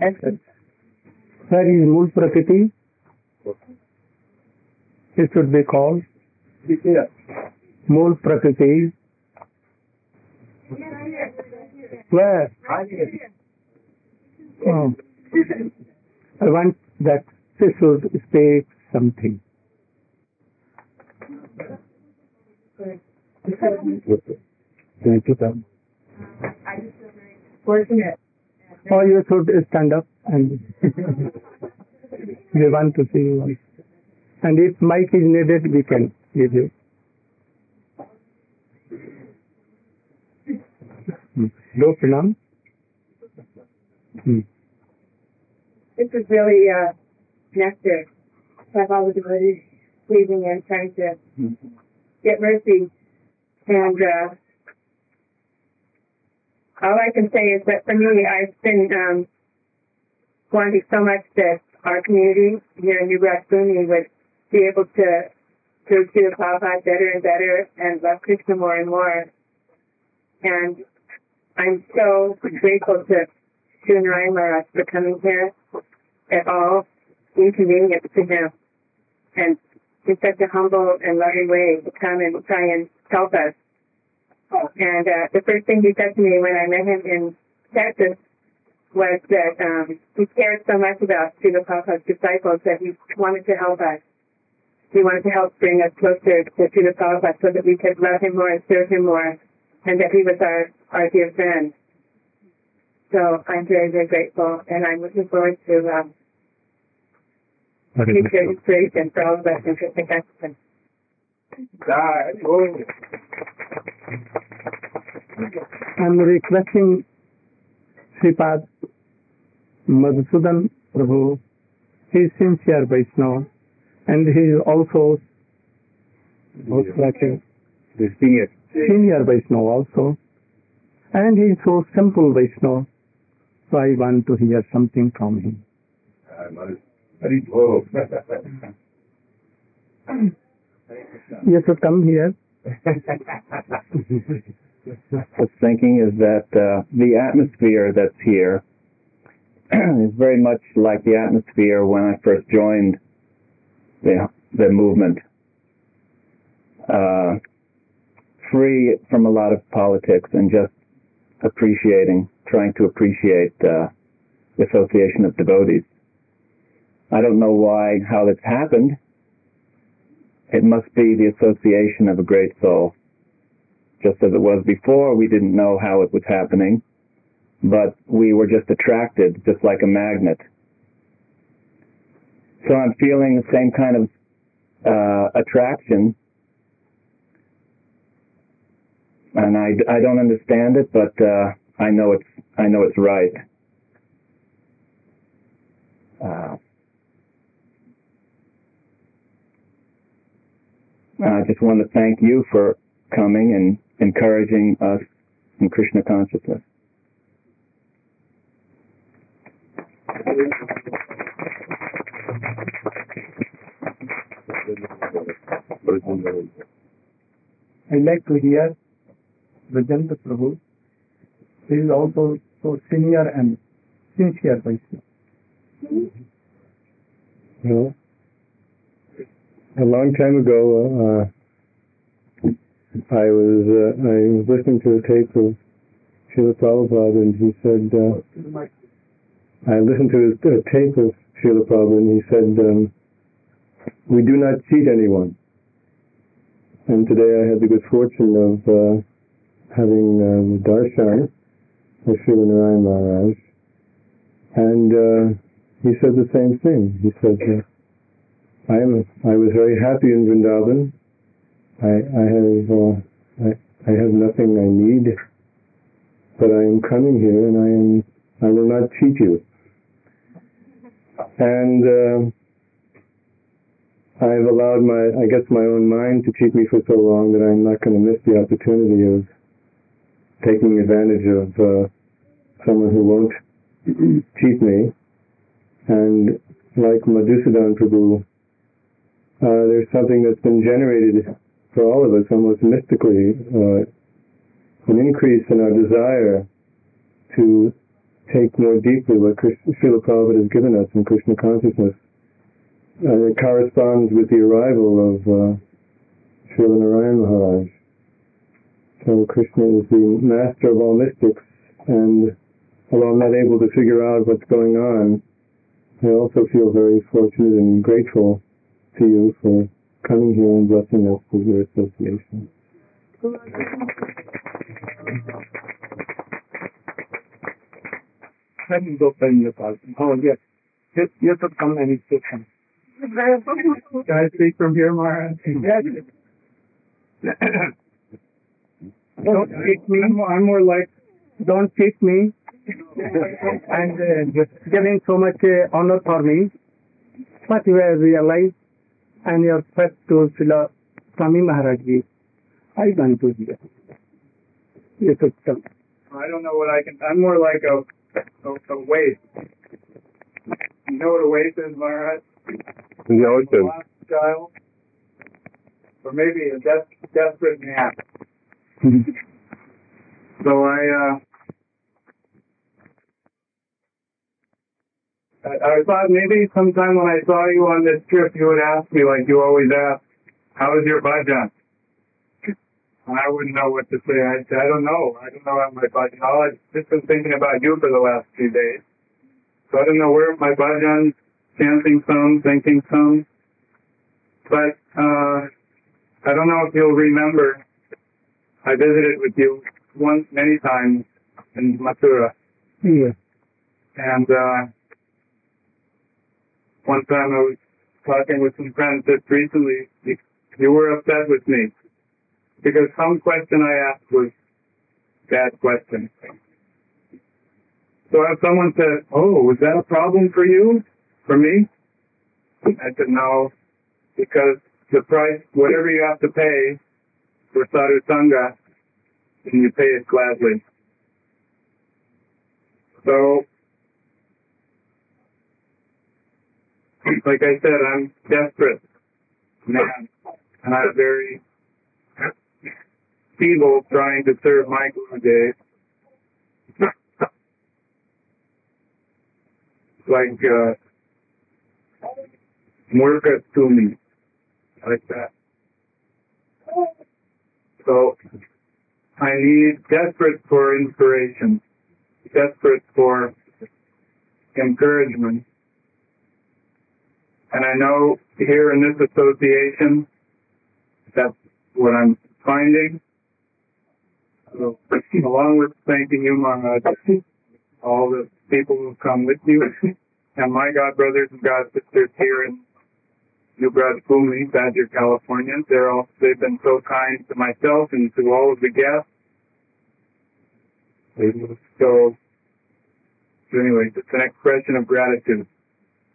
essence. Where is Mool Prakriti? It should be called Mool Prakriti. Where? Oh. I want that she should speak something. Thank you, sir. Fortunate. Or you should stand up and we want to see you. And if mic is needed, we can give you. Do pranam. Hmm. This is really uh. So I've always been pleasing and trying to get mercy. And uh, all I can say is that for me, I've been um, wanting so much that our community here in New Brasbuni would be able to to do Prabhupada better and better and love Krishna more and more. And I'm so grateful to Narayan Maharaj for coming here at all inconvenient to him and in such a humble and loving way to come and try and help us. And uh, the first thing he said to me when I met him in Texas was that um, he cared so much about Srila Prabhupada's disciples that he wanted to help us. He wanted to help bring us closer to Srila Prabhupada so that we could love him more and serve him more and that he was our, our dear friend. So I'm very, very grateful and I'm looking forward to um, future inspiration for all of us in Krishna consciousness. I'm requesting Sripad Madhusudan Prabhu. He is sincere Vaishnava and he is also most The senior. senior Vaishnava also. And he is so simple Vaishnava. So I want to hear something from him. You should come here. was thinking is that uh, the atmosphere that's here is very much like the atmosphere when I first joined the the movement. Uh, free from a lot of politics and just appreciating, trying to appreciate uh, the association of devotees. I don't know why, how this happened. It must be the association of a great soul just as it was before. We didn't know how it was happening, but we were just attracted, just like a magnet. So I'm feeling the same kind of uh, attraction, and I, I don't understand it, but uh, I know it's I know it's right. Uh, Uh, I just want to thank you for coming and encouraging us in Krishna consciousness. I'd like to hear Rajendra Prabhu. He is also so senior and sincere Vaishnava. Well, a long time ago, uh, I was uh, I was listening to a tape of Srila Prabhupada, and he said uh, I listened to uh, tape of Srila Prabhupada, and he said um, we do not cheat anyone. And today I had the good fortune of uh, having the darshan with Srila Narayan Maharaj, and uh, he said the same thing. He said, "I am. I was very happy in Vrindavan. I, I have. Uh, I, I have nothing I need, but I am coming here, and I am. I will not cheat you." And uh, I've allowed my, I guess, my own mind to cheat me for so long that I'm not going to miss the opportunity of taking advantage of uh, someone who won't cheat me. And like Madhusudan Prabhu, uh, there's something that's been generated for all of us almost mystically, uh, an increase in our desire to take more deeply what Krishna, Srila Prabhupada has given us in Krishna consciousness. Uh, it corresponds with the arrival of uh, Srila Narayan Maharaj. So Krishna is the master of all mystics, and although I'm not able to figure out what's going on, I also feel very fortunate and grateful to you for coming here and blessing us with your association. Let me go play in the park. Oh, yes. Yes, you have come and sit. Can I speak from here, Mara? Yes. don't kick me. I'm, I'm more like, don't kick me. and uh, just giving so much uh, honor for me. But you have realized and your respect to Srila Swami Maharaj Ji. I want to hear. You should. I don't know what I can. I'm more like a a, a waif. You know what a waif is, Maharaj? The ocean. Lost child, or maybe a des- desperate man. so I, uh, I, I thought maybe sometime when I saw you on this trip, you would ask me like you always ask, "How is your bhajan?" And I wouldn't know what to say. I I don't know. I don't know how my bhajan. All I've just been thinking about you for the last few days. So I don't know where my bhajan's chanting some, thinking some. But uh, I don't know if you'll remember. I visited with you once, many times in Mathura, Yes. and uh, one time I was talking with some friends that recently you were upset with me because some question I asked was bad question. So if someone said, "Oh, was that a problem for you, for me?" I said, "No, because the price, whatever you have to pay for sadhu sangha, and you pay it gladly." So, like I said, I'm desperate man, and I'm very feeble trying to serve my Guru like uh, Murka to me, like that. So I need desperate for inspiration, desperate for encouragement. And I know here in this association, that's what I'm finding. So, along with thanking you, Maharaj, all the people who've come with you, and my God brothers and God sisters here in New Bradfumi, Badger, California, they're all, they've been so kind to myself and to all of the guests. So, so anyway, it's an expression of gratitude.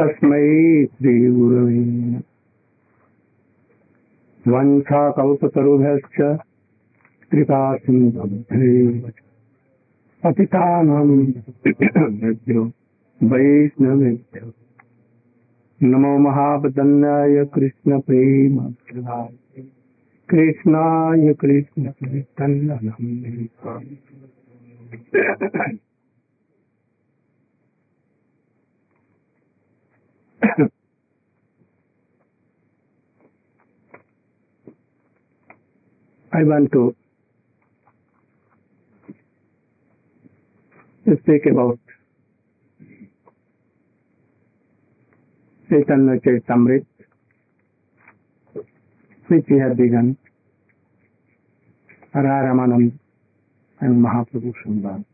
तस्मै श्रीगुरवे। वंशाकल्पतरुभ्यश्च कृपासिन्धे पतितानां वैष्णवेभ्यो। नमो कृष्ण कृष्णप्रेम कृष्णाय Krishna Chaitanya I want to speak about Chaitanya Charitamrita, which we have begun, Ramanand and Mahaprabhu Sundar.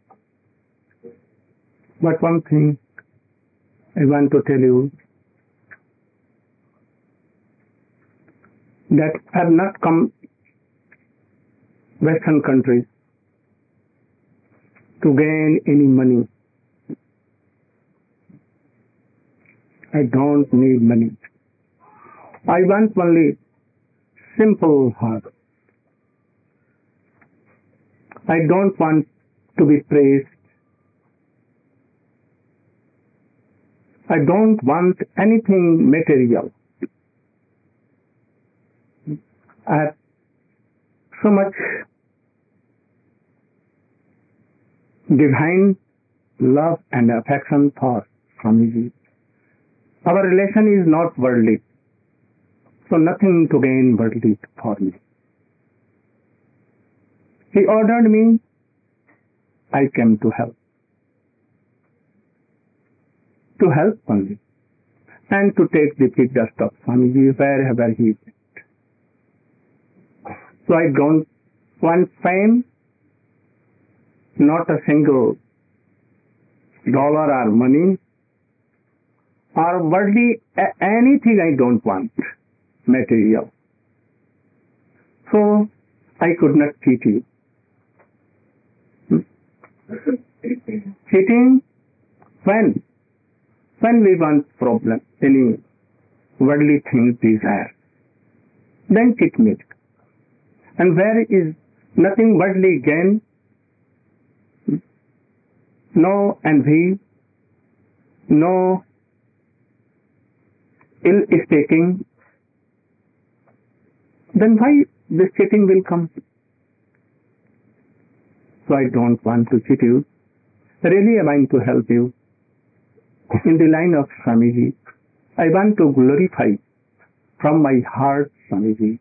But one thing I want to tell you that I have not come Western countries to gain any money I don't need money. I want only simple heart. I don't want to be praised. I don't want anything material. I have so much divine love and affection for Swamiji. Our relation is not worldly, so nothing to gain worldly for me. He ordered me, I came to help. To help only. And to take the dust of Swamiji wherever he. So I don't want fame, not a single dollar or money, or worldly anything I don't want, material. So I could not cheat you. Hmm? Cheating when? When we want problem, any worldly things desire, then cheat me. And where is nothing worldly gain, no envy, no ill staking, then why this cheating will come? So I don't want to cheat you. Really, I want to help you. In the line of Swamiji, I want to glorify from my heart Swamiji.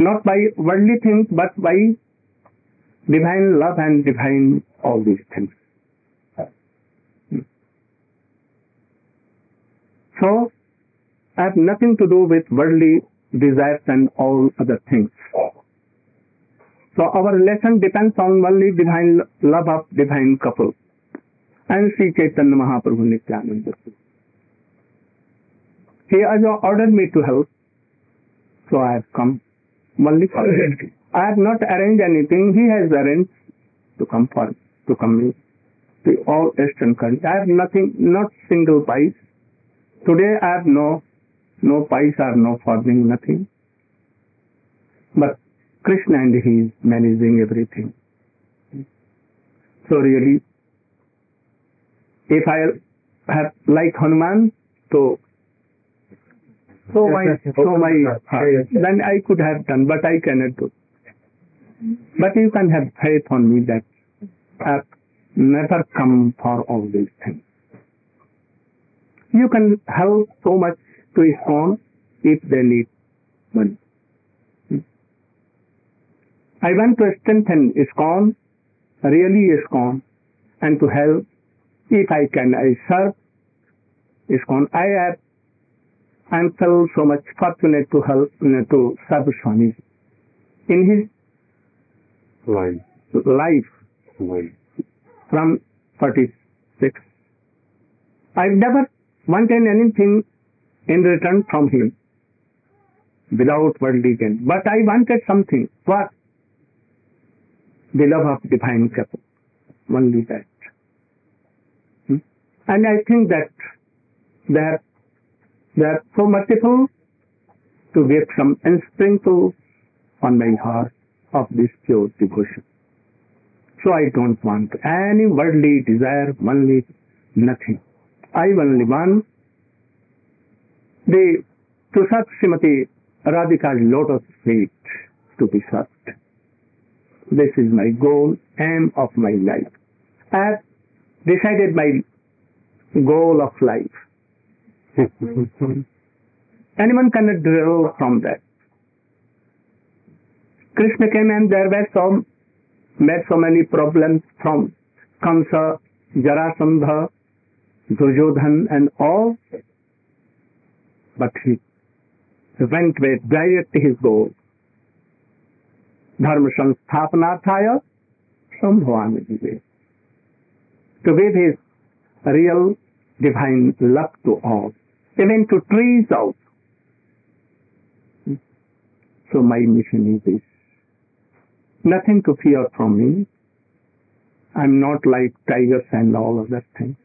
Not by worldly things, but by divine love and divine all these things. So, I have nothing to do with worldly desires and all other things. So our relation depends on only divine love of divine couple. And Sri Chaitanya Mahaprabhu Nityananda. He has ordered me to help. So I have come for him. I have not arranged anything. He has arranged to come for to come to all Eastern countries. I have nothing, not single pice. Today I have no no pice or no farming, nothing. But Krishna and he is managing everything. So really, if I have like Hanuman, so so my so my then I could have done, but I cannot do. But you can have faith on me that I never come for all these things. You can help so much to ISKCON if they need money. I want to strengthen ISKCON, really ISKCON, and to help if I can. I serve ISKCON. I have, I am feel so much fortunate to help you know, to serve Swami in his Line. life Line. from 46. I've never wanted anything in return from him without worldly gain. But I wanted something. What? The love of divine couple. Only that. Hmm? And I think that they are, they are so merciful to give some sprinkle on my heart of this pure devotion. So I don't want any worldly desire, only nothing. I only want the to serve Srimati Radhika's lotus feet to be served. This is my goal, aim of my life. I have decided my goal of life. Anyone cannot derive from that. Krishna came and there were so met so many problems from Kamsa, Jarasandha, Duryodhan and all, but he went with direct his goal. Dharma Sansthapanarthaya Sambhavami Jive. To give his real divine love to all, even to trees also. So my mission is this. Nothing to fear from me. I'm not like tigers and all other things.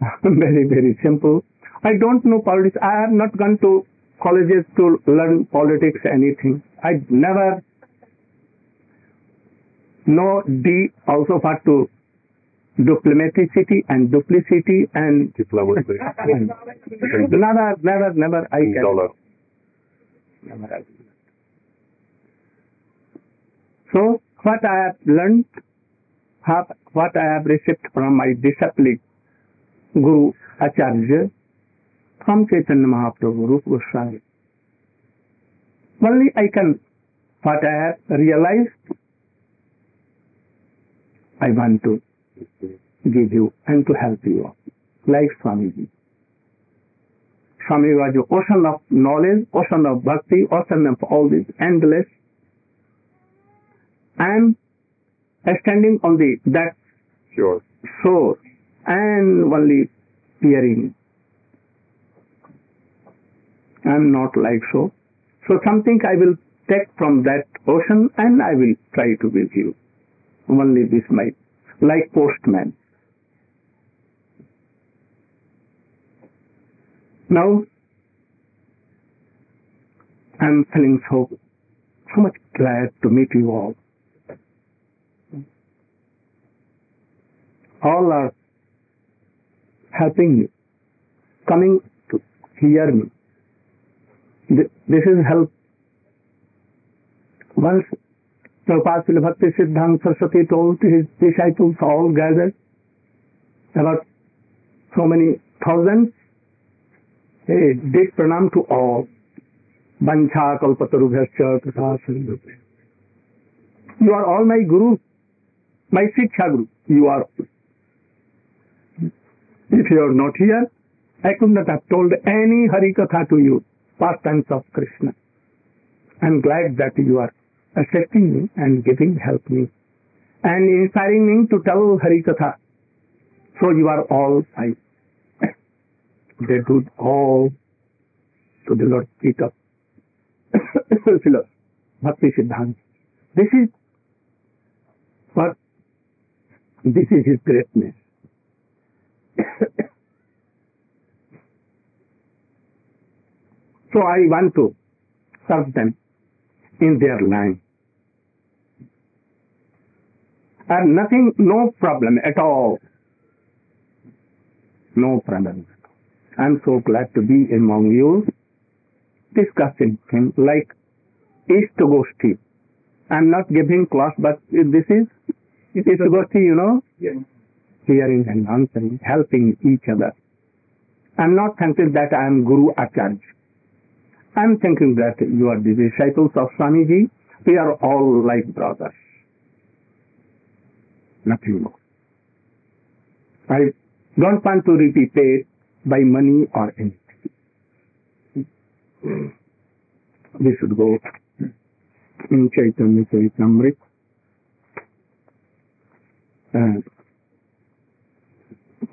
very, very simple. I don't know politics. I have not gone to colleges to learn politics, anything. I never know D also for to diplomaticity and duplicity and never, never, never I can. Dollar. Never I. So what I have learned, what I have received from my disciple, Guru Acharya, from Chaitanya Mahaprabhu, Rupa Goswami. Only I can, what I have realized, I want to give you and to help you, like Swamiji. Swami was the ocean of knowledge, ocean of bhakti, ocean of all this, endless. And standing on the that Sure. shore and only hearing. I'm not like so. So something I will take from that ocean and I will try to give you. Only this my like postman. Now I'm feeling so so much glad to meet you all. All are helping me, coming to hear me. This is help. Once Prabhupada Srila Bhakti Siddhanta Saraswati told his disciples all gathered, about so many thousands, he did pranam to all. Vancha kalpatarubhyascha tatha sarvabhya. You are all my guru, my Siksha guru. You are. If you are not here, I could not have told any Harikatha to you, pastimes of Krishna. I'm glad that you are accepting me and giving help me and inspiring me to tell Harikatha. So you are all I. They do all to the Lord Peter. Bhakti Siddhanta. This is what this is his greatness. so I want to serve them in their line. Have nothing, no problem at all. No problem. I'm so glad to be among you, discussing things like Ishta Goshti. I'm not giving class, but this is Ishta Goshti, you know? Hearing and answering, helping each other. I'm not thinking that I am Guru Acharya. I'm thinking that you are the disciples of Swamiji. We are all like brothers. Nothing more. I don't want to repeat it by money or anything. We should go in Chaitanya Charitamrita. Uh,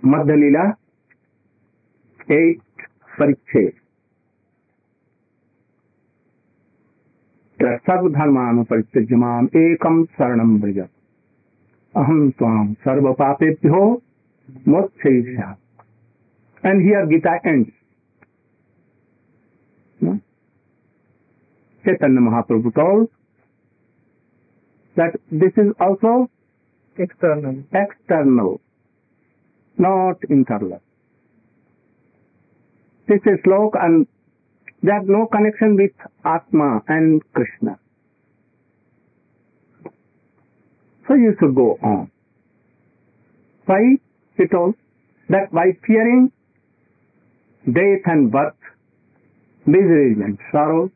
Madhya Leela, 8 Parichhet. सर्वधर्मान परित्यज्य माम एकम शरणम Vraj aham tvam. And here Gita ends. No? Chaitanya Mahaprabhu told that this is also external, external, not internal. This is slok and there is no connection with Atma and Krishna. So you should go on. Why? He told that by fearing death and birth, misery and sorrow,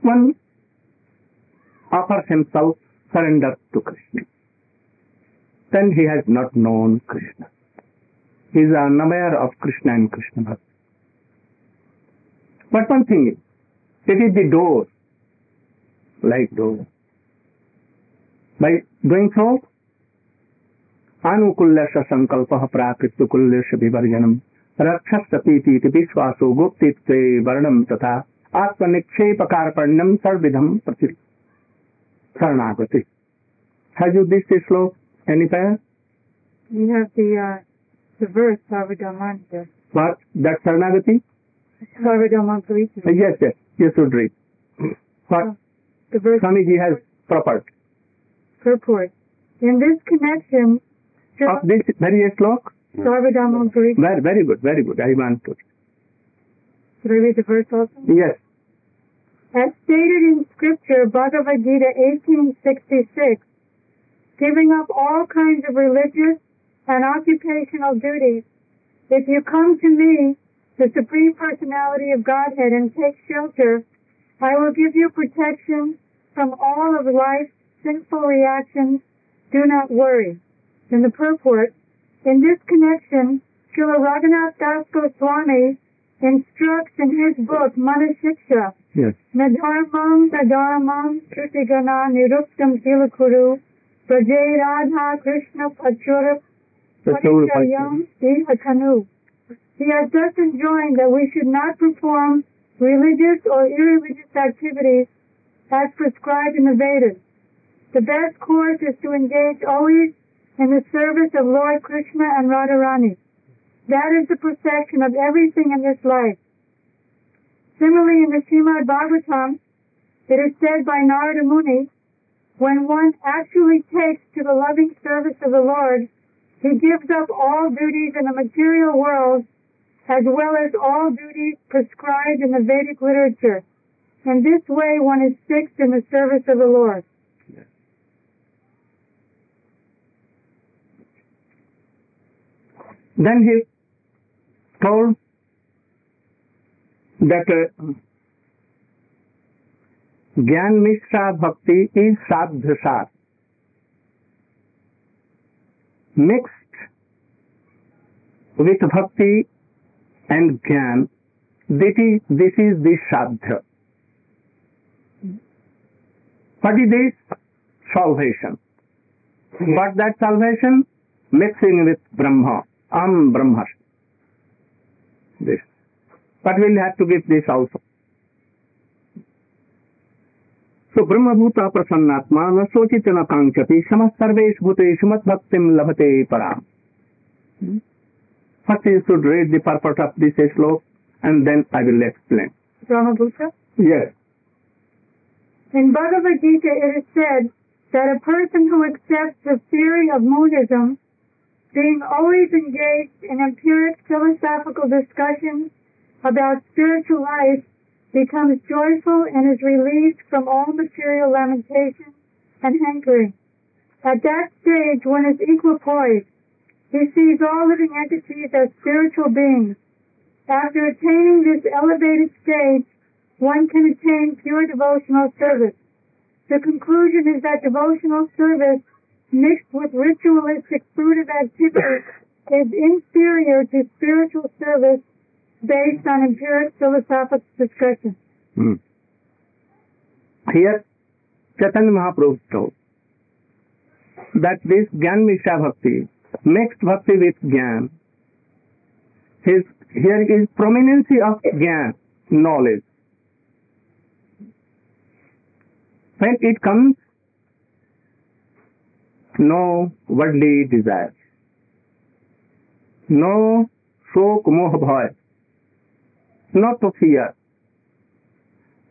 one offers himself surrender to Krishna. Then he has not known Krishna. He is unaware of Krishna and Krishna Bhakti. But one thing is, it is the door, like door. By doing so, आनुकूल्य संकल्प प्राकृतकुल्य विवर्जनम रक्षसपीति विश्वासो गुप्तित्व वर्णम तथा आत्मनिक्षेप कार्पण्यम सर्विधम प्रति शरणागति Have you this slow anywhere? You have the uh, the verse Sarvadhamanta. What? That Saranagati? Sarvadhamanta. Uh, Yes, yes. You should read. What? The verse Swamiji has proper. Purport. In this connection, Of ah, this very slok? Sarvadhamanta. Very, very good, very good. I want to. Should I read the verse also? Yes. As stated in Scripture, Bhagavad Gita 1866, giving up all kinds of religious and occupational duties, if you come to me, the Supreme Personality of Godhead, and take shelter, I will give you protection from all of life's sinful reactions. Do not worry. In the purport, in this connection, Srila Raghunath Das Goswami instructs in his book, Manashiksha, Yes. Nadharmam Tadharmam Shrutigana Niruptam Silakuru Prajay Radha Krishna Pachura Paricharyam Dehatanu. He has thus enjoined that we should not perform religious or irreligious activities as prescribed in the Vedas. The best course is to engage always in the service of Lord Krishna and Radharani. That is the perfection of everything in this life. Similarly, in the Srimad Bhagavatam, it is said by Narada Muni, when one actually takes to the loving service of the Lord, he gives up all duties in the material world as well as all duties prescribed in the Vedic literature. In this way, one is fixed in the service of the Lord. Then he told that uh, Gyan Mishra Bhakti is Sadhasar. Mixed with Bhakti and Gyan, this is, this is the Sadhya. What is this? Salvation. But that salvation mixing with Brahma. Am Brahma. This. But we'll have to give this also. So Brahmabhuta prasannatma na sochitana kankati samas sarvesh bhuteshu mat bhaktim labhate param. Hmm? First you should read the purport of this slok and then I will explain. Brahmabhuta? Yes. In Bhagavad Gita, it is said that a person who accepts the theory of monism, being always engaged in empiric philosophical discussions about spiritual life, becomes joyful and is released from all material lamentation and hankering. At that stage, one is equipoised. He sees all living entities as spiritual beings. After attaining this elevated stage, one can attain pure devotional service. The conclusion is that devotional service mixed with ritualistic fruitive activities is inferior to spiritual service based on empiric philosophical discussion. Hmm. Here, Chaitanya Mahaprabhu told that this Gyan Mishra Bhakti, mixed Bhakti with Gyan, his, here is prominency of Gyan, knowledge. When it comes, no worldly desires, no shok, moh, bhaya, not to fear,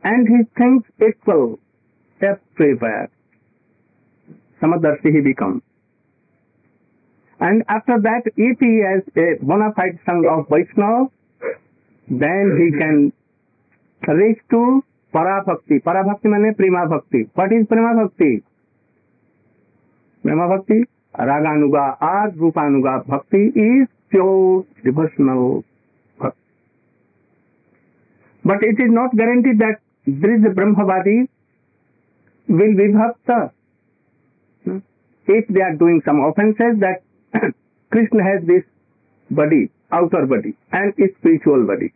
and he thinks equal everywhere. Samadarshi he becomes. And after that, if he has a bona fide song of Vaishnava, then he can reach to Parabhakti. Parabhakti means Prima Bhakti. What is Prima Bhakti? Prema bhakti, raganuga, आज रूपानुगा, bhakti is pure devotional but it is not guarantee that दृज brahmavadi will be if they are doing some offences that Krishna has this body outer body and spiritual body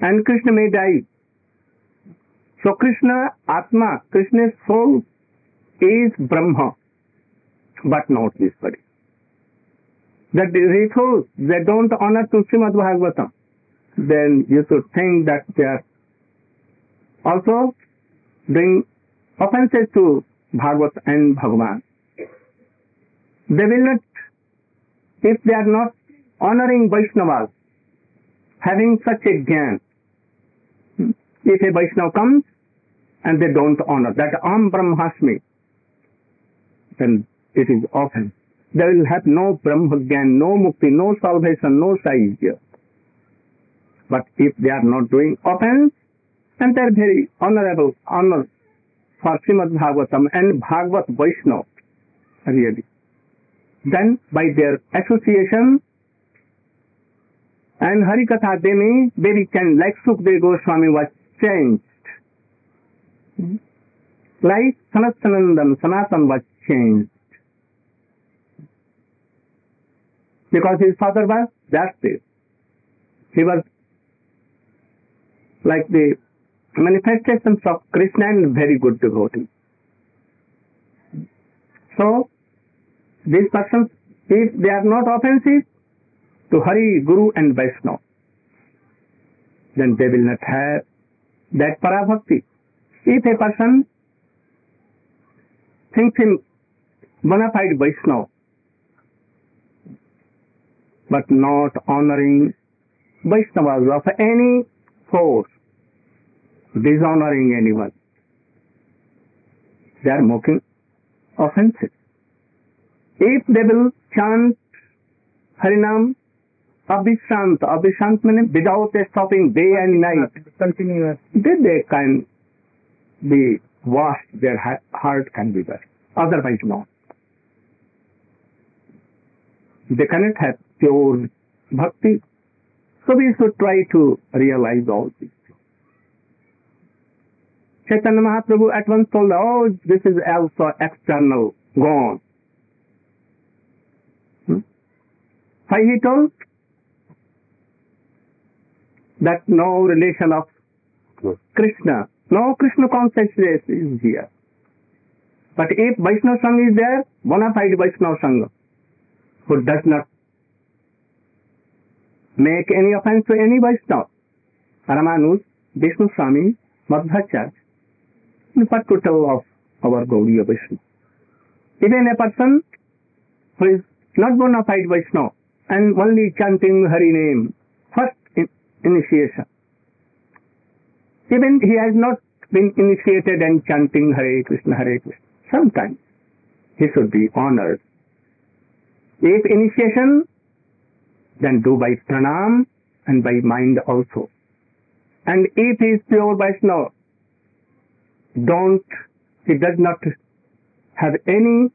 and Krishna में die so Krishna atma Krishna soul is Brahma, but not this body. That the rituals, they don't honor to Srimad Bhagavatam. Then you should think that they are also doing offenses to Bhagavat and Bhagavan. They will not if they are not honoring Vaishnavas, having such a gyan, if a Vaishnava comes and they don't honor that Am Brahmasmi, then it is offense. They will have no Brahma Gyan, no Mukti, no salvation, no Saihya. But if they are not doing offense, and they are very honorable, honor for Srimad Bhagavatam and Bhagavat Vaishnava, really. Then by their association and Harikatha may, they can, like Sukdev Goswami was changed. Like Sanatanandam, Sanatan was changed. Because his father was justice. He was like the manifestations of Krishna and very good devotee. So, these persons, if they are not offensive to Hari, Guru and Vaishnava, then they will not have that parabhakti. If a person thinks him bona fide Vaishnav but not honouring Vaishnav of any force dishonouring any one they are mocking offensive if they will chant harinam Abhishant अभिशांत मैंने without a stopping day and night continuous they can be wash their heart can be best otherwise not They cannot have pure bhakti. So we should try to realize all these things. Chaitanya Mahaprabhu at once told, oh, this is also external, gone. Hmm? Why he told? That no relation of Krishna, no Krishna consciousness is here. But if Vaishnava Sangha is there, bona fide Vaishnava Sangha, who does not make any offense to any Vaishnava, Ramanuj, Vishnu Swami, Madhvacharya, what to tell of our Gaudiya Vaishnava? Even a person who is not bona fide Vaishnava and only chanting Hari name, first in- initiation, even he has not been initiated and chanting Hare Krishna, Hare Krishna. Sometimes he should be honored. If initiation, then do by pranam and by mind also. And if is pure Vaishnava, don't, he does not have any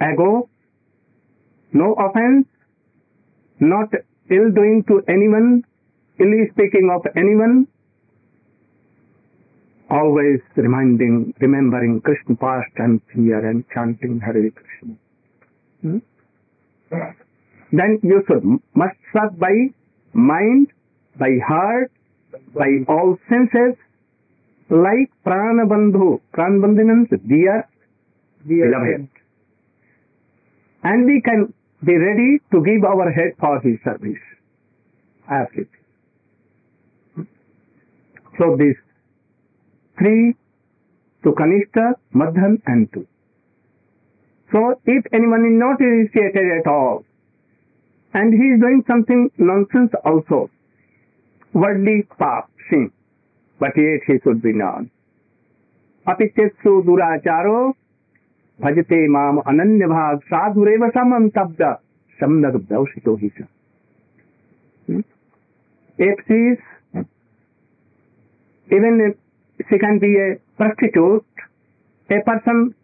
ego, no offense, not ill doing to anyone, ill speaking of anyone, always reminding, remembering Krishna past and here and chanting Hare Krishna. Hmm? Then you should must serve by mind, by heart, by all senses, like Pranabandhu. Pranabandhu means dear, dear beloved. And we can be ready to give our head for his service. Ask it. So these three to Kanishta, Madhan and two. So if anyone is not initiated at all, and he is doing something nonsense also, worldly path, sin, but yet he should be known. अपिचेत्सु दुराचारो भजते माम अनन्य भाग साधुरेव समम तब्द सम्यक व्यवसितो ही If she is, even if she can be a prostitute, a person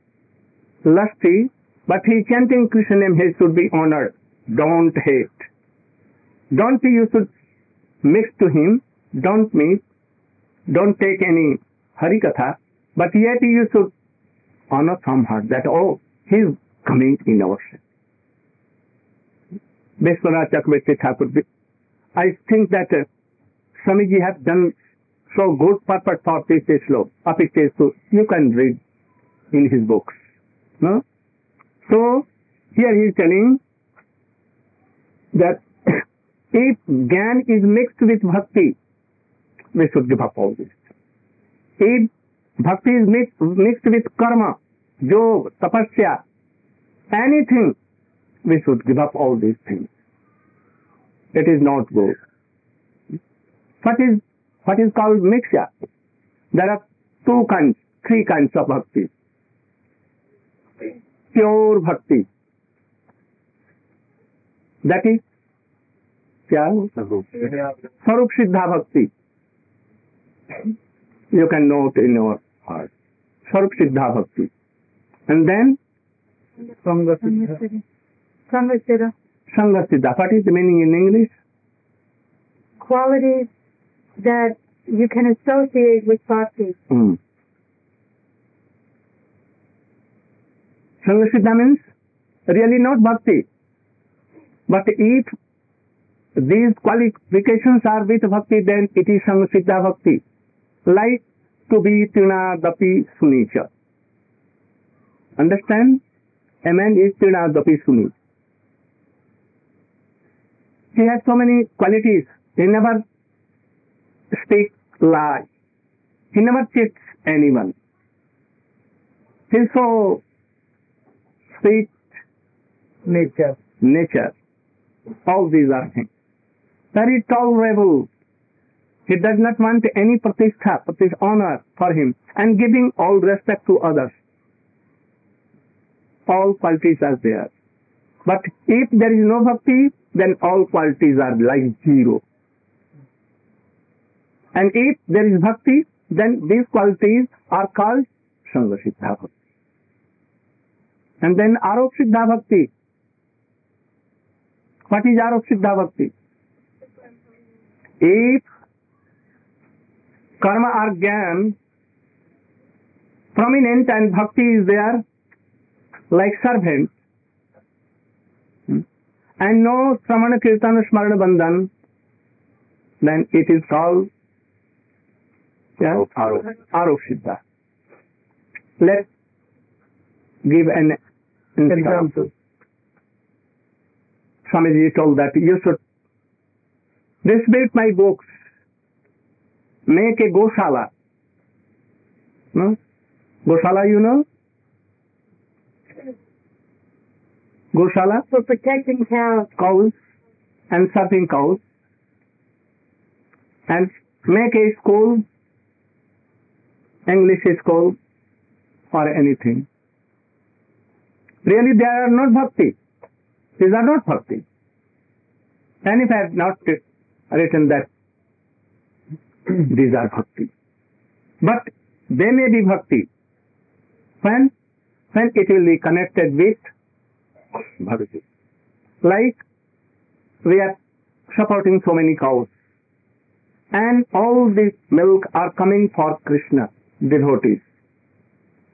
lusty, but he chanting Krishna name, he should be honored. Don't hate. Don't you should mix to him, don't meet, don't take any Harikatha, but yet you should honor from her that, oh, he is coming in our set. Vishwanath Chakravarti Thakur, I think that uh, Swamiji have done so good purpose for this slope. Apitesu, you can read in his books. No? So, here he is telling that if Gyan is mixed with Bhakti, we should give up all this. If Bhakti is mixed, mixed with Karma, Yoga, Tapasya, anything, we should give up all these things. It is not good. What is what is called mixture? There are two kinds, three kinds of bhakti. Pure bhakti. That is क्या Sarup Siddha Bhakti. You can note in your heart. Sarup Siddha Bhakti. And then Sangha Siddha. Sangha Siddha. What is the meaning in English? Qualities that you can associate Sangha Siddha means really not bhakti. But if these qualifications are with bhakti, then it is Sangha Siddha Bhakti. Like to be Tinadapi Sunicha. Understand? A man is Tinadapi Suni. He has so many qualities. He never speaks lie. He never cheats anyone. He is so sweet Nature. nature. All these are things. Very tolerable. He does not want any pratishtha, pratis honor for him, and giving all respect to others. All qualities are there. But if there is no bhakti, then all qualities are like zero. And if there is bhakti, then these qualities are called Sangha Siddha Bhakti. And then Arop Siddha Bhakti. What is Arop Siddha Bhakti? If karma or gyan prominent and bhakti is there like servant hmm, and no Sramana Kirtana Smarana Bandhan, then it is called yeah, Arop Siddha. Let's give an example. Swamiji told that you should distribute my books, make a goshala. No? Goshala, you know? Goshala, For protecting cows. cows and serving cows. And make a school, English school, or anything. Really, they are not bhakti. These are not bhakti. And if I have not written that these are bhakti. But they may be bhakti. When? When it will be connected with bhakti. Like we are supporting so many cows. And all this milk are coming for Krishna, devotees.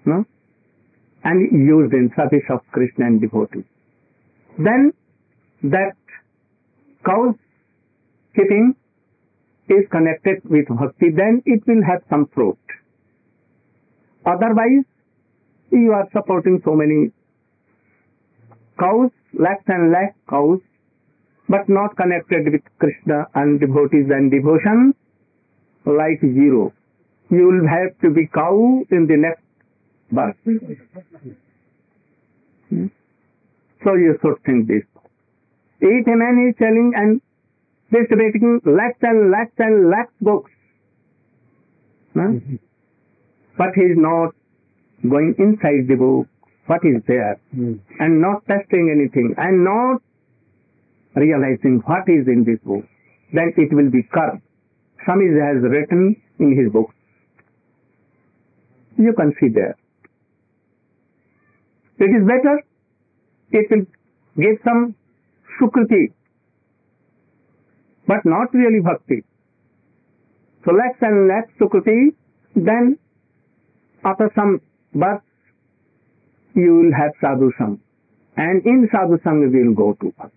No? And used in service of Krishna and devotees. Then that cows keeping is connected with bhakti, then it will have some fruit. Otherwise, you are supporting so many cows, lakhs and lakhs cows, but not connected with Krishna and devotees and devotion, like zero. You will have to be cow in the next birth. Hmm? So you should think this. If a man is selling and distributing lakhs and lakhs and lakhs books, but he is not going inside the book, what is there, and not testing anything, and not realizing what is in this book, then it will be cursed. Swami has written in his book. You can see there. It is better, it will give some sukriti, but not really bhakti. So lakhs and lakhs sukriti, then after some birth, you will have sadhu sang. And in sadhu sang we will go to bhakti.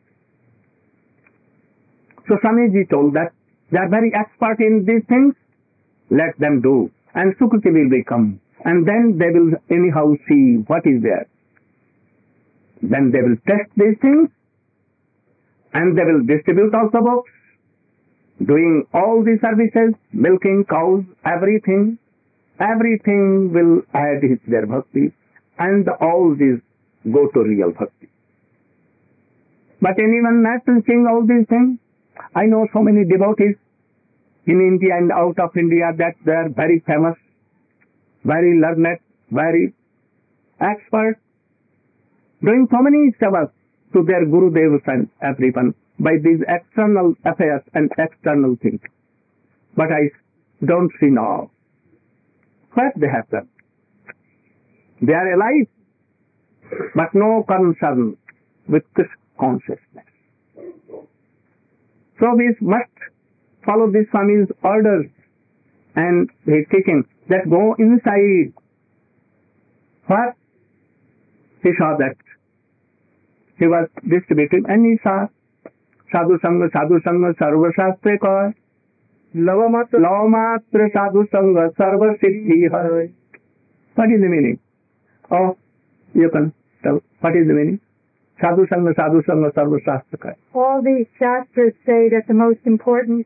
So Swamiji told that they are very expert in these things, let them do. And sukriti will become. And then they will anyhow see what is there. Then they will test these things and they will distribute also books, doing all the services, milking cows, everything. Everything will add his their bhakti and all these go to real bhakti. But anyone not seeing all these things? I know so many devotees in India and out of India that they are very famous, very learned, very expert, doing so many service to their Guru Devas and everyone by these external affairs and external things. But I don't see now what they have done. They are alive, but no concern with this consciousness. So we must follow this Swami's orders and his teaching that go inside. What? He saw that. He was distributing and he saw साधु संग साधु संग सर्वशास्त्र कह love मात्र love मात्र साधु संग सर्व सिद्धि है What is the meaning? Oh, you can tell. What is the meaning? Sadhu Sangha, Sadhu Sangha, Sarva Shastra Kaya. All these shastras say that the most important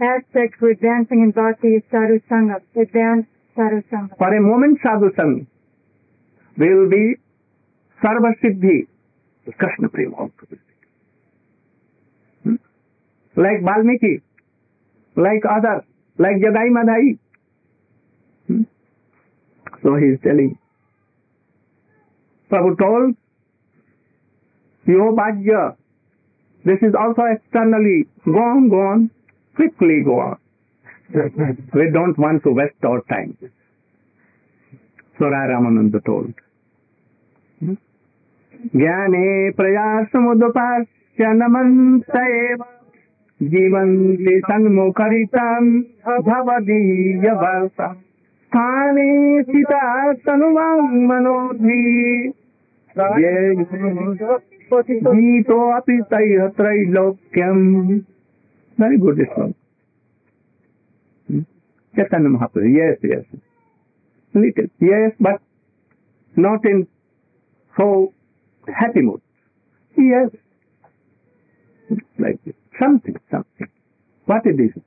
aspect for advancing in bhakti is sadhu sangha, advanced sadhu sangha. For a moment, Sadhu Sangha will be Sarva Siddhi, तो कृष्ण प्रेम और हम्म? Like Valmiki, like other like Jagai Madhai so he is telling Prabhu told you बाज्य this is also externally gone gone quickly gone we don't want to waste our time. So Raya Ramananda told. Hmm? ज्ञाने प्रयासमुदुपास्य नमन्त एव। जीवन्ति सन्मुखरिताम् भवदीय स्थाने स्थिता मनोधि। गीतोऽपि very good shloka Chaitanya Mahaprabhu yes yes little yes but not in so happy mood. Yes. Like this. Something, something. What is this?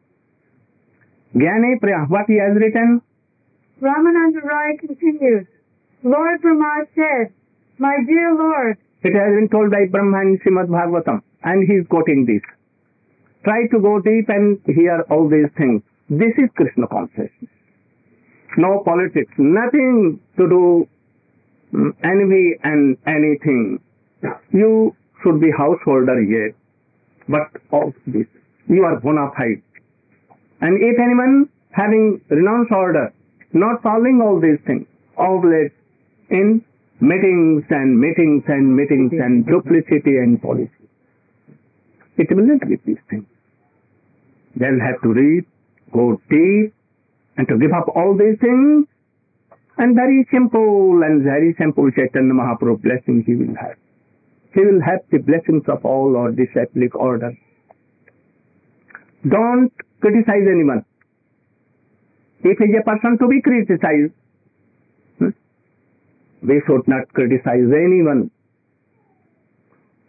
Jnane Priya, what he has written? Ramananda Rai continues, Lord Brahma says, My dear Lord, It has been told by Brahma in Srimad Bhagavatam, and he is quoting this. Try to go deep and hear all these things. This is Krishna consciousness. No politics, nothing to do envy and anything. You should be householder yet, but of this, you are bona fide. And if anyone having renounced order, not following all these things, always in meetings and meetings and meetings and duplicity and policy, it will not get these things. They'll have to read, go deep, and to give up all these things, and very simple and very simple Chaitanya Mahaprabhu blessings he will have. He will have the blessings of all our disciplic order. Don't criticize anyone. If he is a person to be criticized, hmm, we should not criticize anyone.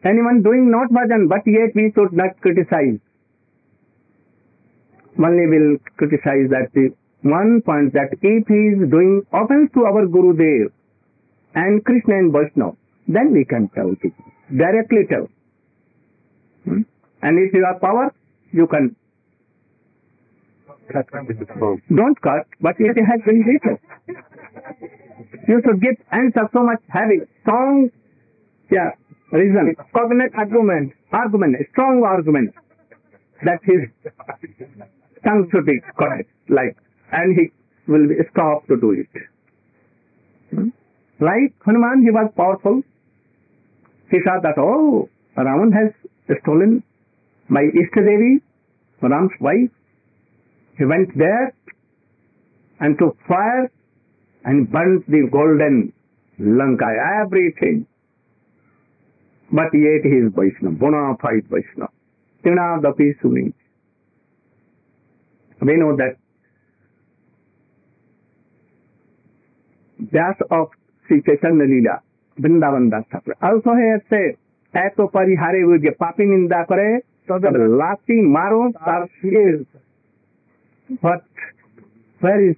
Anyone doing not bhajan, but yet we should not criticize. Only we'll criticize that the one point that if he is doing offense to our Guru Dev and Krishna and Vaishnava, then we can tell it. Directly tell. Hmm? And if you have power, you can don't cut, but it has been written. You should give answer so much heavy, strong, yeah, reason, cognate argument, argument, strong argument that his tongue should be correct, like, and he will stop to do it. Hmm? Like Hanuman, he was powerful. He saw that, oh, Ravan has stolen my Ishtadevi, Ram's wife. He went there and took fire and burnt the golden Lanka, everything. But yet he is Vaishnava, bona fide Vaishnava. Tinadapi Suni. We know that That of Sri Chaitanya Lila, Vrindavan Das Thakur. Also here it says, Eto parihare vidya papi ninda kare, tad lati maro tar is. But where is,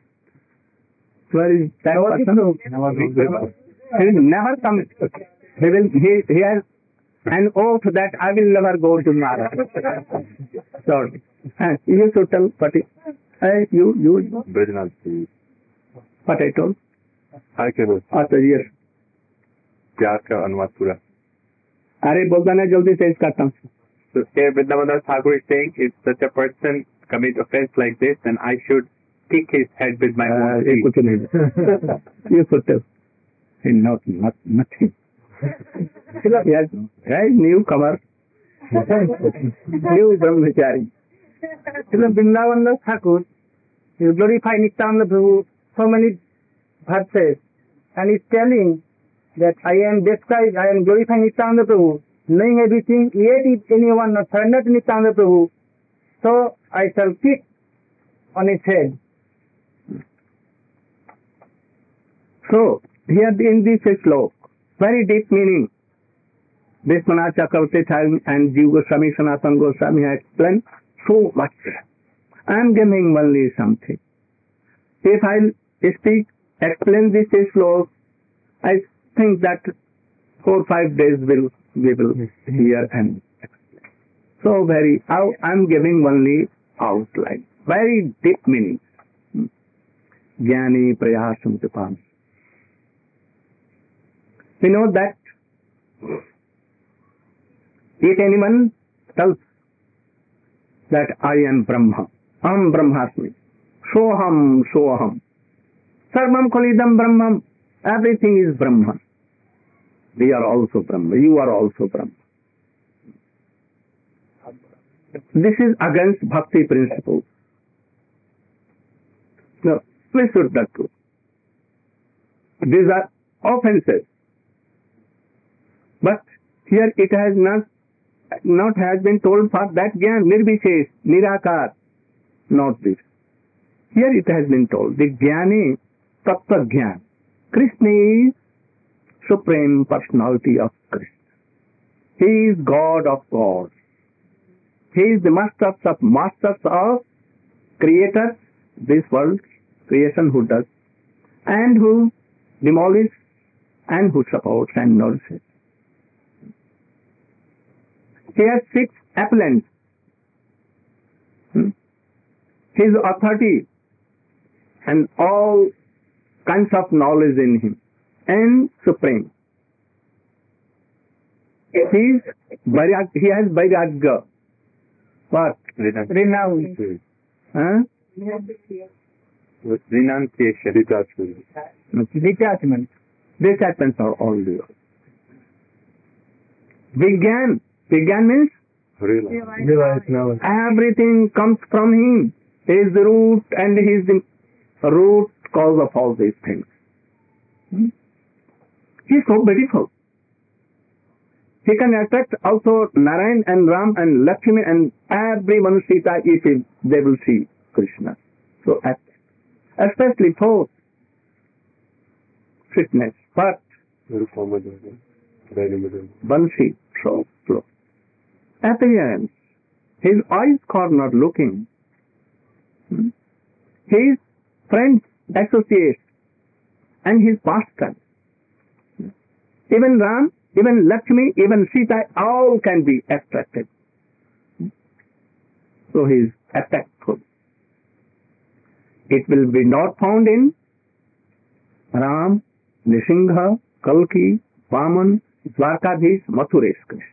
where is that person? He will never come. He will, he, he has an oath that I will never go to Mara. Sorry. You should tell, but uh, you, you. What I told. I can after years. प्यार का अनुवाद पूरा अरे बोलता ना जल्दी से इसका टंग So here Vrindavan Thakur is saying if such a person commit offense like this, then I should kick his head with my Uh, own ये feet. कुछ नहीं you should tell not not nothing yes right newcomer new brahmachari so Vrindavan Thakur you glorify Nityananda Prabhu so many verses and he's telling that I am described I am glorifying Nityananda Prabhu knowing everything yet if anyone not surrender to Nityananda Prabhu so I shall kick on his head So, here in this slok, very deep meaning, Vishwanath Chakravarti Thakur and Jiva Goswami, Sanatana Goswami have explained so much. I am giving only something. If I speak, explain this slok, I think that four or five days will we will hear and explain. So very, I am giving only outline, very deep meaning. Jnani Prayasam Tipam. We know that if anyone tells that I am Brahma, Aham Brahmasmi, Soham Soham, Sarvam Khalidam Brahmam, everything is Brahman. We are also Brahma, you are also Brahma. This is against bhakti principles. No, we should not do. These are offenses. But here it has not not has been told for that jnana, nirvishesh, nirakar, not this. Here it has been told, the jnani, jnana. Krishna is supreme personality of Krishna he is God of God he is the masters of masters of creator this world creation who does and who demolish and who support and nourish here six opulent his authority and all kinds of knowledge in him and supreme. He is vairag, he has vairagya. What? Renounce. Huh? renunciation detachment Detachment. Detachments are all there. Vigyan. Vigyan means realize Realize knowledge everything comes from him. He is the root and he is the root cause of all these things. Hmm? He is so beautiful. He can attract also Narayan and Ram and Lakshmi and everyone Sita if they will see Krishna. So especially for fitness, but Bansi, so flow. Appearance. His eyes corner looking. Hmm? His friends associates, and his pastime. Even Ram, even Lakshmi, even Sita, all can be attracted. So he is attractful. It will be not found in Ram, Nrisingha, Kalki, Vaman, Dwarkadhish, Mathuresh Krishna.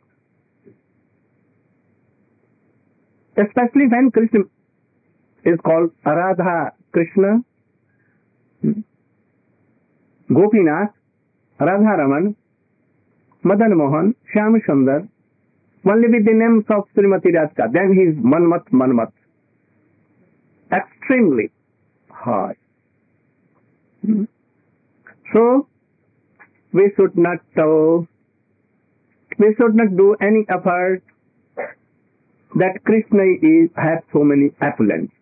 Especially when Krishna is called Radha Krishna, Gopinath Radha Raman Madan Mohan, Shyam Sundar only with the of Shrimati Radhika. Then he Manmath Manmath. Extremely hard so we should not to we should not do any effort that Krishna is have so many opulence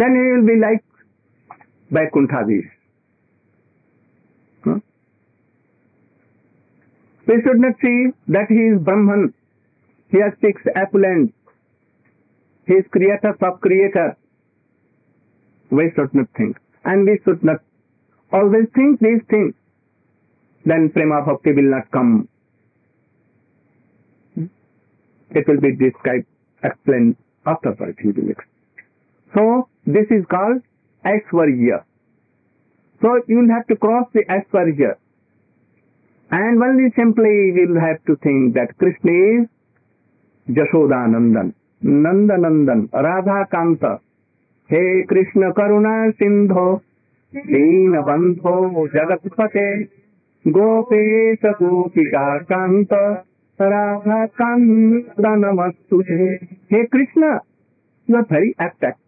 Then he will be like Vaikunthavis. Huh? We should not see that he is Brahman. He has six appellants. He is creator of creator. We should not think. And we should not always think these things. then prema bhakti will not come. It will be described, explained afterwards. He will explain. So this is called Aishwarya. So you will have to cross the Aishwarya. And only simply we will have to think that Krishna is Jashodanandan, Nandanandan, Radha Kanta. He Krishna Karuna Sindho, Deen Bandho Jagatpate, Gopesh Gopika Kanta, Radha Kanta Namastu. Hey Krishna, you are very attractful.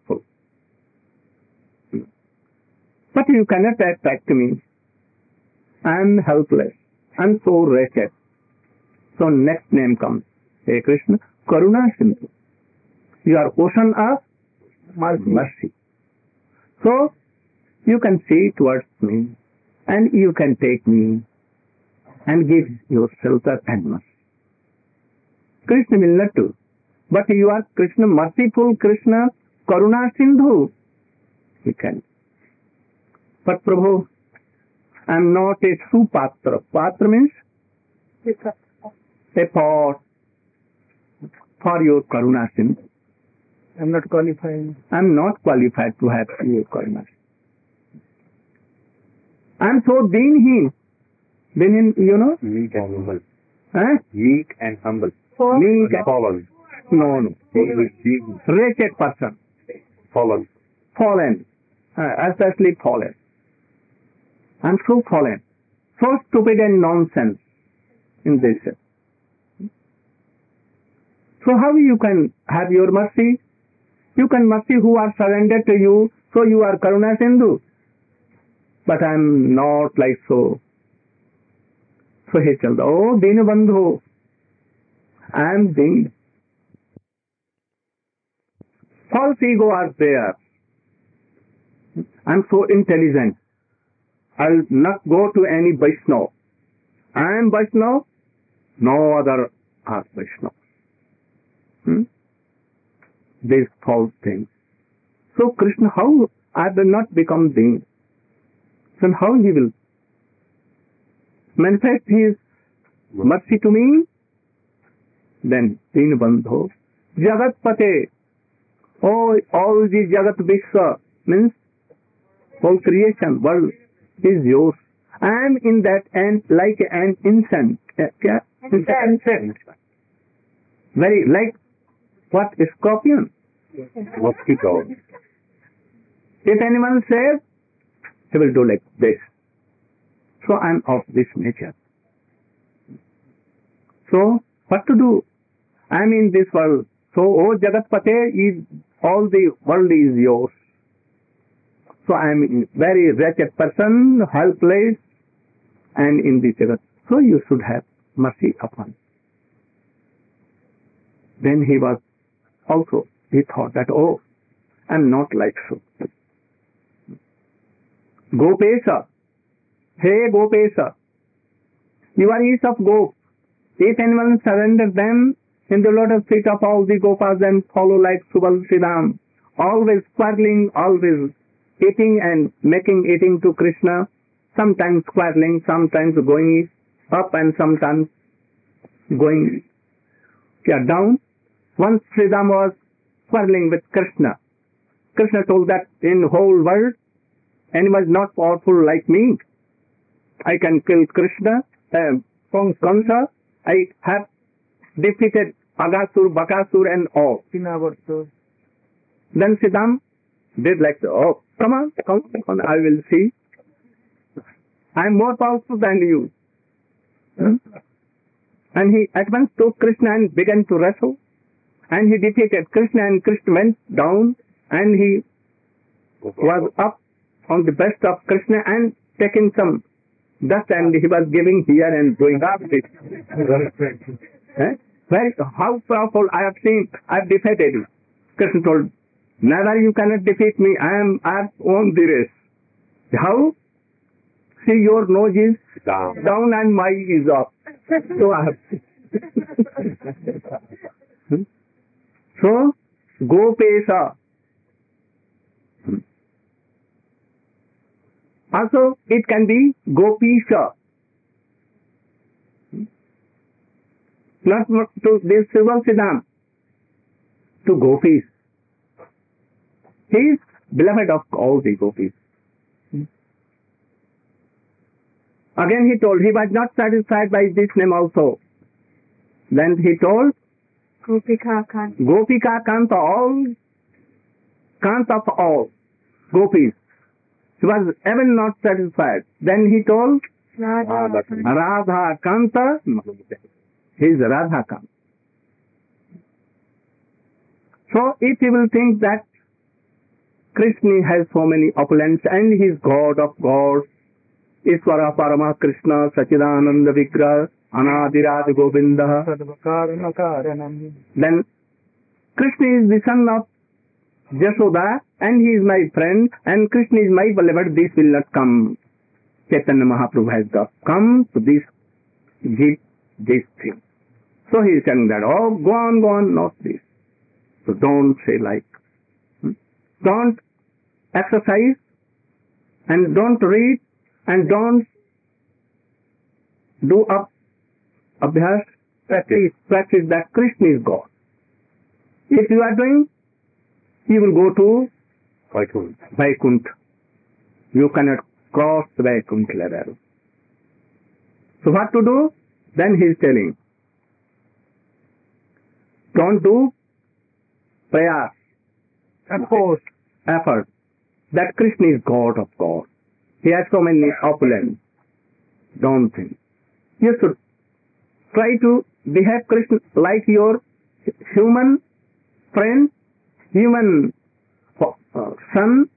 But you cannot attract me. I am helpless. I am so wretched. So next name comes. Hey Krishna, Karuna Sindhu. You are ocean of mercy. So you can see towards me and you can take me and give your shelter and mercy. Krishna will not do. But you are Krishna, merciful Krishna, Karuna Sindhu. He can. But Prabhu, I am not a supatra. Patra means a pot for your Karuna Sindhu. I am not qualified. I am not qualified to have your Karuna I am so dinheen. Dinheen, you know? Meek and humble. Huh? Meek and humble. Meek and- Fallen. No, no. He Wretched person. fallen. fallen, uh, especially fallen. I'm so fallen, so stupid and nonsense in this. So how you can have your mercy? You can mercy who are surrendered to you, so you are Karuna Sindhu. But I'm not like so. So he told, oh Dinabandhu, I am Din. False ego are there. I'm so intelligent. I'll not go to any Vaishnava. I am Vaishnava, no other are Vaishnava. Hmm? These false things. So Krishna, how I will not become Din? Then how he will manifest his mercy to me? Then Din Bandho, Jagat Pate, Oh, all the Jagat Vishwa means whole creation, world is yours. I am in that and like an insect. Uh, kya? Insect. Very like what? Scorpion. Mosquito. If anyone says, he will do like this. So I am of this nature. So what to do? I am in this world. So, oh Jagatpate, is all the world is yours. So I am very wretched person, helpless, and in this Jagat. So you should have mercy upon. Then he was also, he thought that, oh, I am not like so. Gopesa, hey Gopesa, you are east of Gop. If anyone surrender them in the lotus feet of all the Gopas and follow like Subal Sridham, always quarreling, always eating and making eating to Krishna, sometimes quarreling, sometimes going up and sometimes going yeah, down. Once Sridham was quarreling with Krishna. Krishna told that in whole world, anyone is not powerful like me. I can kill Krishna, uh, Kamsa. I have defeated Aghasur, Bakasur and all. Then Sridham did like, oh, come on, come on, I will see. I am more powerful than you. Hmm? And he at once took Krishna and began to wrestle. And he defeated Krishna and Krishna went down and he was up on the breast of Krishna and taking some dust and he was giving here and going up it. Eh? Very, how powerful I have seen, I have defeated. Krishna told, Never, you cannot defeat me. I am I have won the race. How? See, your nose is down, down and my is up. so I have. Hmm? so go pesa. Hmm. Also, it can be Gopisha. Hmm? Not to this Subal Sridham, to gopis. He is beloved of all the gopis. Again he told he was not satisfied by this name also. Then he told Gopika Kant. Gopika Kant all Kant of all gopis. He was even not satisfied. Then he told Radha. Kant. Radha Kanta. He is Radha Kant. So if you will think that Krishna has so many opulence and his god of god ईश्वर परम कृष्ण सचिदानंद विग्रह अनादिराज Govinda then Krishna is the son of Yashoda and he is my friend and Krishna is my beloved this will not come Chaitanya Mahaprabhu has come to this give this thing so he sang that of go on go on not this don't say like don't exercise and don't read and don't do up abhyas, practice, practice that Krishna is God. If you are doing, you will go to Vaikuntha. You cannot cross the Vaikuntha level. So what to do? Then he is telling, don't do prayers, effort, effort. That Krishna is God of God. He has so many opulence. Don't think. You should try to behave Krishna like your human friend, human uh, son,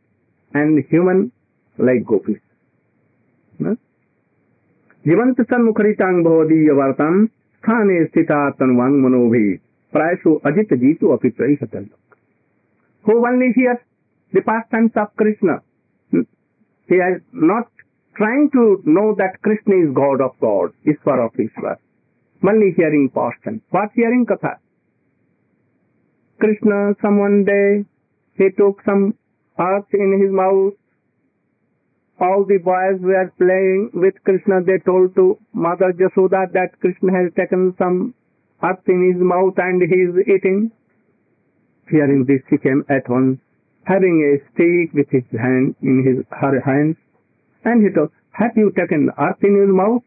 and human like gopis. जीवंत सन्मुखरितांग भवदीय वार्ताम स्थाने स्थिता तन्वांग मनोभि प्रायशो अजित जीतो अपि प्रईहतल who only hears the pastimes of Krishna. He is not trying to know that Krishna is God of God, Ishwar of Ishwar. Only hearing pastimes. What hearing katha? Krishna, some one day, he took some earth in his mouth. All the boys were playing with Krishna. They told to Mother Jasoda that Krishna has taken some earth in his mouth and he is eating. Hearing this, he came at once, having a stick with his hand in his her hands, and he told, "Have you taken earth in your mouth?"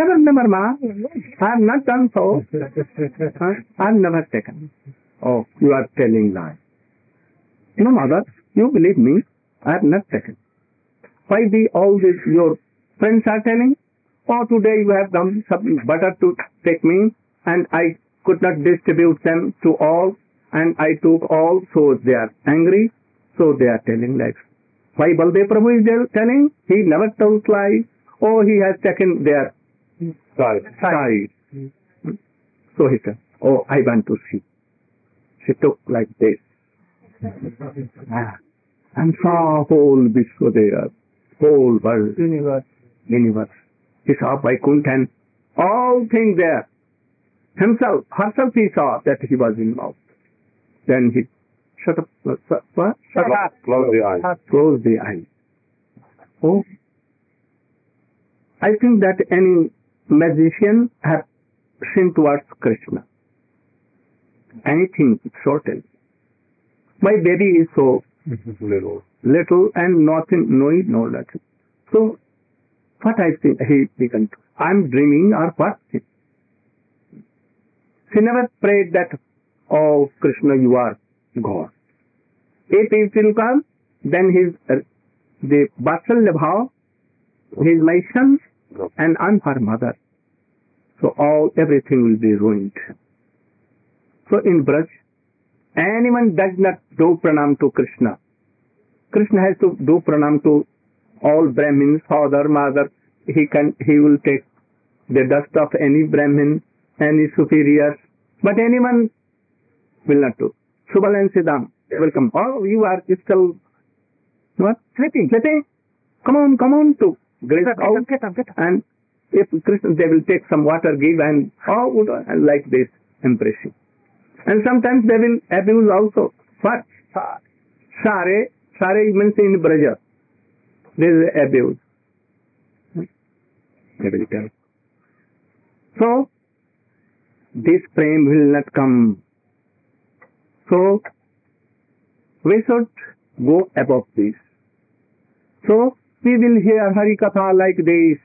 Never, never, ma. I have not done so. Huh? I have never taken. Oh, you are telling lies. No, mother, you believe me. I have not taken. Why the all this your friends are telling? Oh, today you have done some butter to take me, and I could not distribute them to all, and I took all, so they are angry, so they are telling lies. Why Baldev Prabhu is telling? He never tells lies. Oh, he has taken their side. So he said, Oh, I want to see. She took like this. Ah, and saw whole Vishwa there, whole world, Universe. universe. He saw Vaikuntha and all things there. Himself, herself he saw that he was involved. Then he shut up, uh, shut, what? Shut up. Close the eyes. Close the eyes. Oh. I think that any magician have sinned towards Krishna. Anything shortage. My baby is so Little. little and nothing, knowing no nothing. So, what I think he began to, I'm dreaming or what? He never prayed that, oh Krishna, you are God. If he will come, then his, uh, the Vatsalya Bhav, he is my son and I'm her mother. So all, everything will be ruined. So in Braj, anyone does not do pranam to Krishna. Krishna has to do pranam to all Brahmins, father, mother. He can, he will take the dust of any Brahmin, any superior, but anyone will not do. Subal and Sridham, welcome. All Oh, you are still, what? Sleeping, sleeping. Come on, come on to grace out. Get up, get up. And if Krishna, they will take some water, give and, oh, and like this, impressing. And sometimes they will abuse also. What? Sare, Sare means in Braja. There is abuse. So, this frame will not come. So, we should go above this. So, we will hear Hari Katha like this,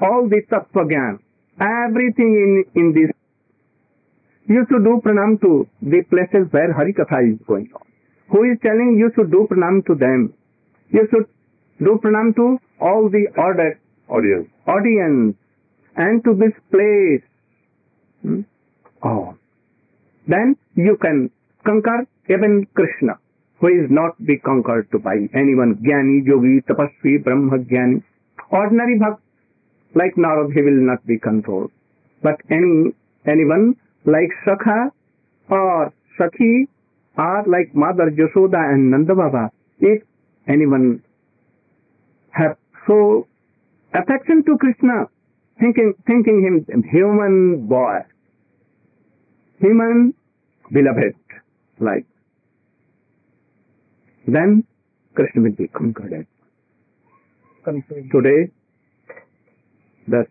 all the Tattva everything in, in this. You should do pranam to the places where Hari Katha is going on. Who is telling you should do pranam to them? You should do pranam to all the order, Audience. audience and to this place. Hmm? Oh. Then you can conquer even Krishna, who is not be conquered by anyone. Jnani, Yogi, Tapasvi, Brahma, Jnani. Ordinary bhakt, like Narad, he will not be controlled. But any anyone like Sakha or Sakhi or like Mother Yashoda and Nanda Baba, if anyone have so affection to Krishna, thinking thinking him human boy, human beloved, like then Krishna will be conquered. Today, thus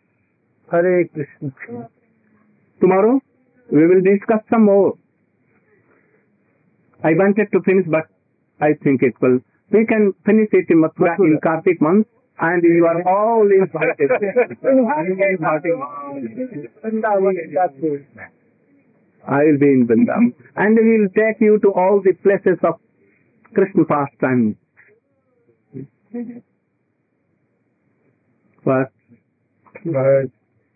Hare Krishna. tomorrow we will discuss some more. I wanted to finish, but I think it will. We can finish it in Mathura in Kartik month, and you are all invited. I will be in Vrindavan, and we will take you to all the places of Krishna pastime. But Maharaj,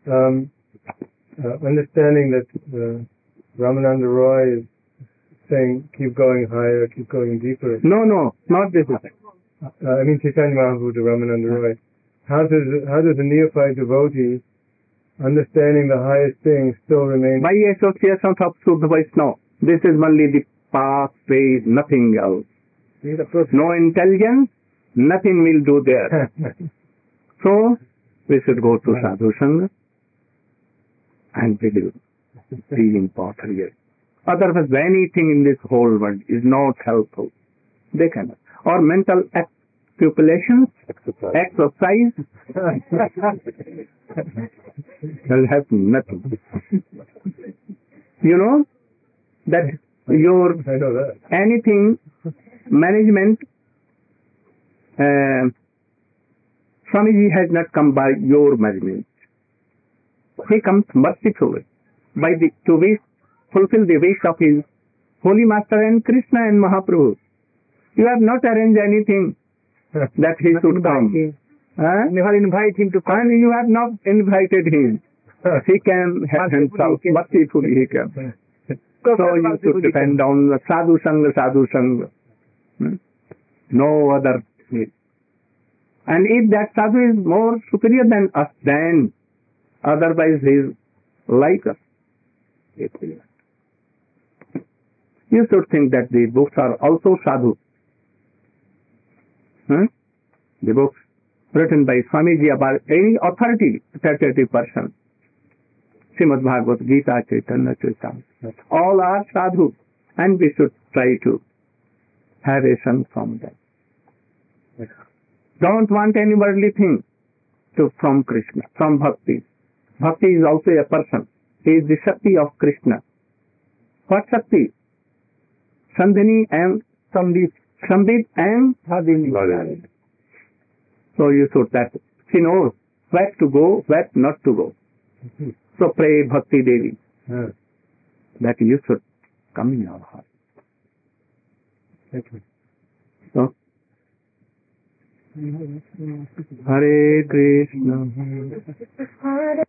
um, uh, understanding that uh, Ramananda Roy is saying, keep going higher, keep going deeper. no, no, not this. Uh, I mean Chaitanya Mahaprabhu to Ramananda Roy. How does how does a neophyte devotee, understanding the highest things, still remain? By association of Shuddha Vaishnava, this is only the pathway, nothing else. No intelligence, nothing will do there. So, we should go to Sadhu Sangha and believe the important here. Otherwise, anything in this whole world is not helpful. They cannot. Or mental accumulations, exercise, will help nothing. You know that your I know that. anything management uh, Swamiji has not come by your management. He comes mercifully by the to wish fulfill the wish of his holy master and Krishna and Mahaprabhu. You have not arranged anything that he should come. Huh? Never invite him to And you have not invited him. He can help himself. Mercifully he can. So you should depend on the sadhu sangha, sadhu sangha. Hmm? No other. And if that sadhu is more superior than us, then otherwise he is like us. It will not. You should think that the books are also sadhu. Hmm? The books written by Swamiji about any authority, authoritative person. Srimad Bhagavad Gita, Chaitanya Chaitanya. All are sadhu and we should try to have a son from them. Don't want any worldly thing to from Krishna, from Bhakti. Bhakti is also a person. He is the Shakti of Krishna. What Shakti? Sandhini and Sambit, Sambit and Radhini. So you should that she knows where to go, where not to go. Mm-hmm. So pray Bhakti Devi Yeah. that you should come in your heart. So mm-hmm. Hare Krishna. Hare